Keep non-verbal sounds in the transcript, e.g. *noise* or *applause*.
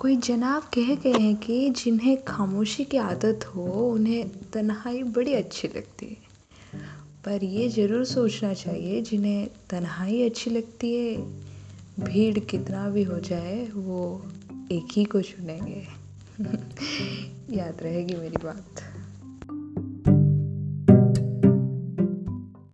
कोई जनाब कह गए हैं कि जिन्हें खामोशी की आदत हो, उन्हें तन्हाई बड़ी अच्छी लगती है। पर ये ज़रूर सोचना चाहिए, जिन्हें तन्हाई अच्छी लगती है, भीड़ कितना भी हो जाए, वो एक ही को चुनेंगे। *laughs* याद रहेगी मेरी बात।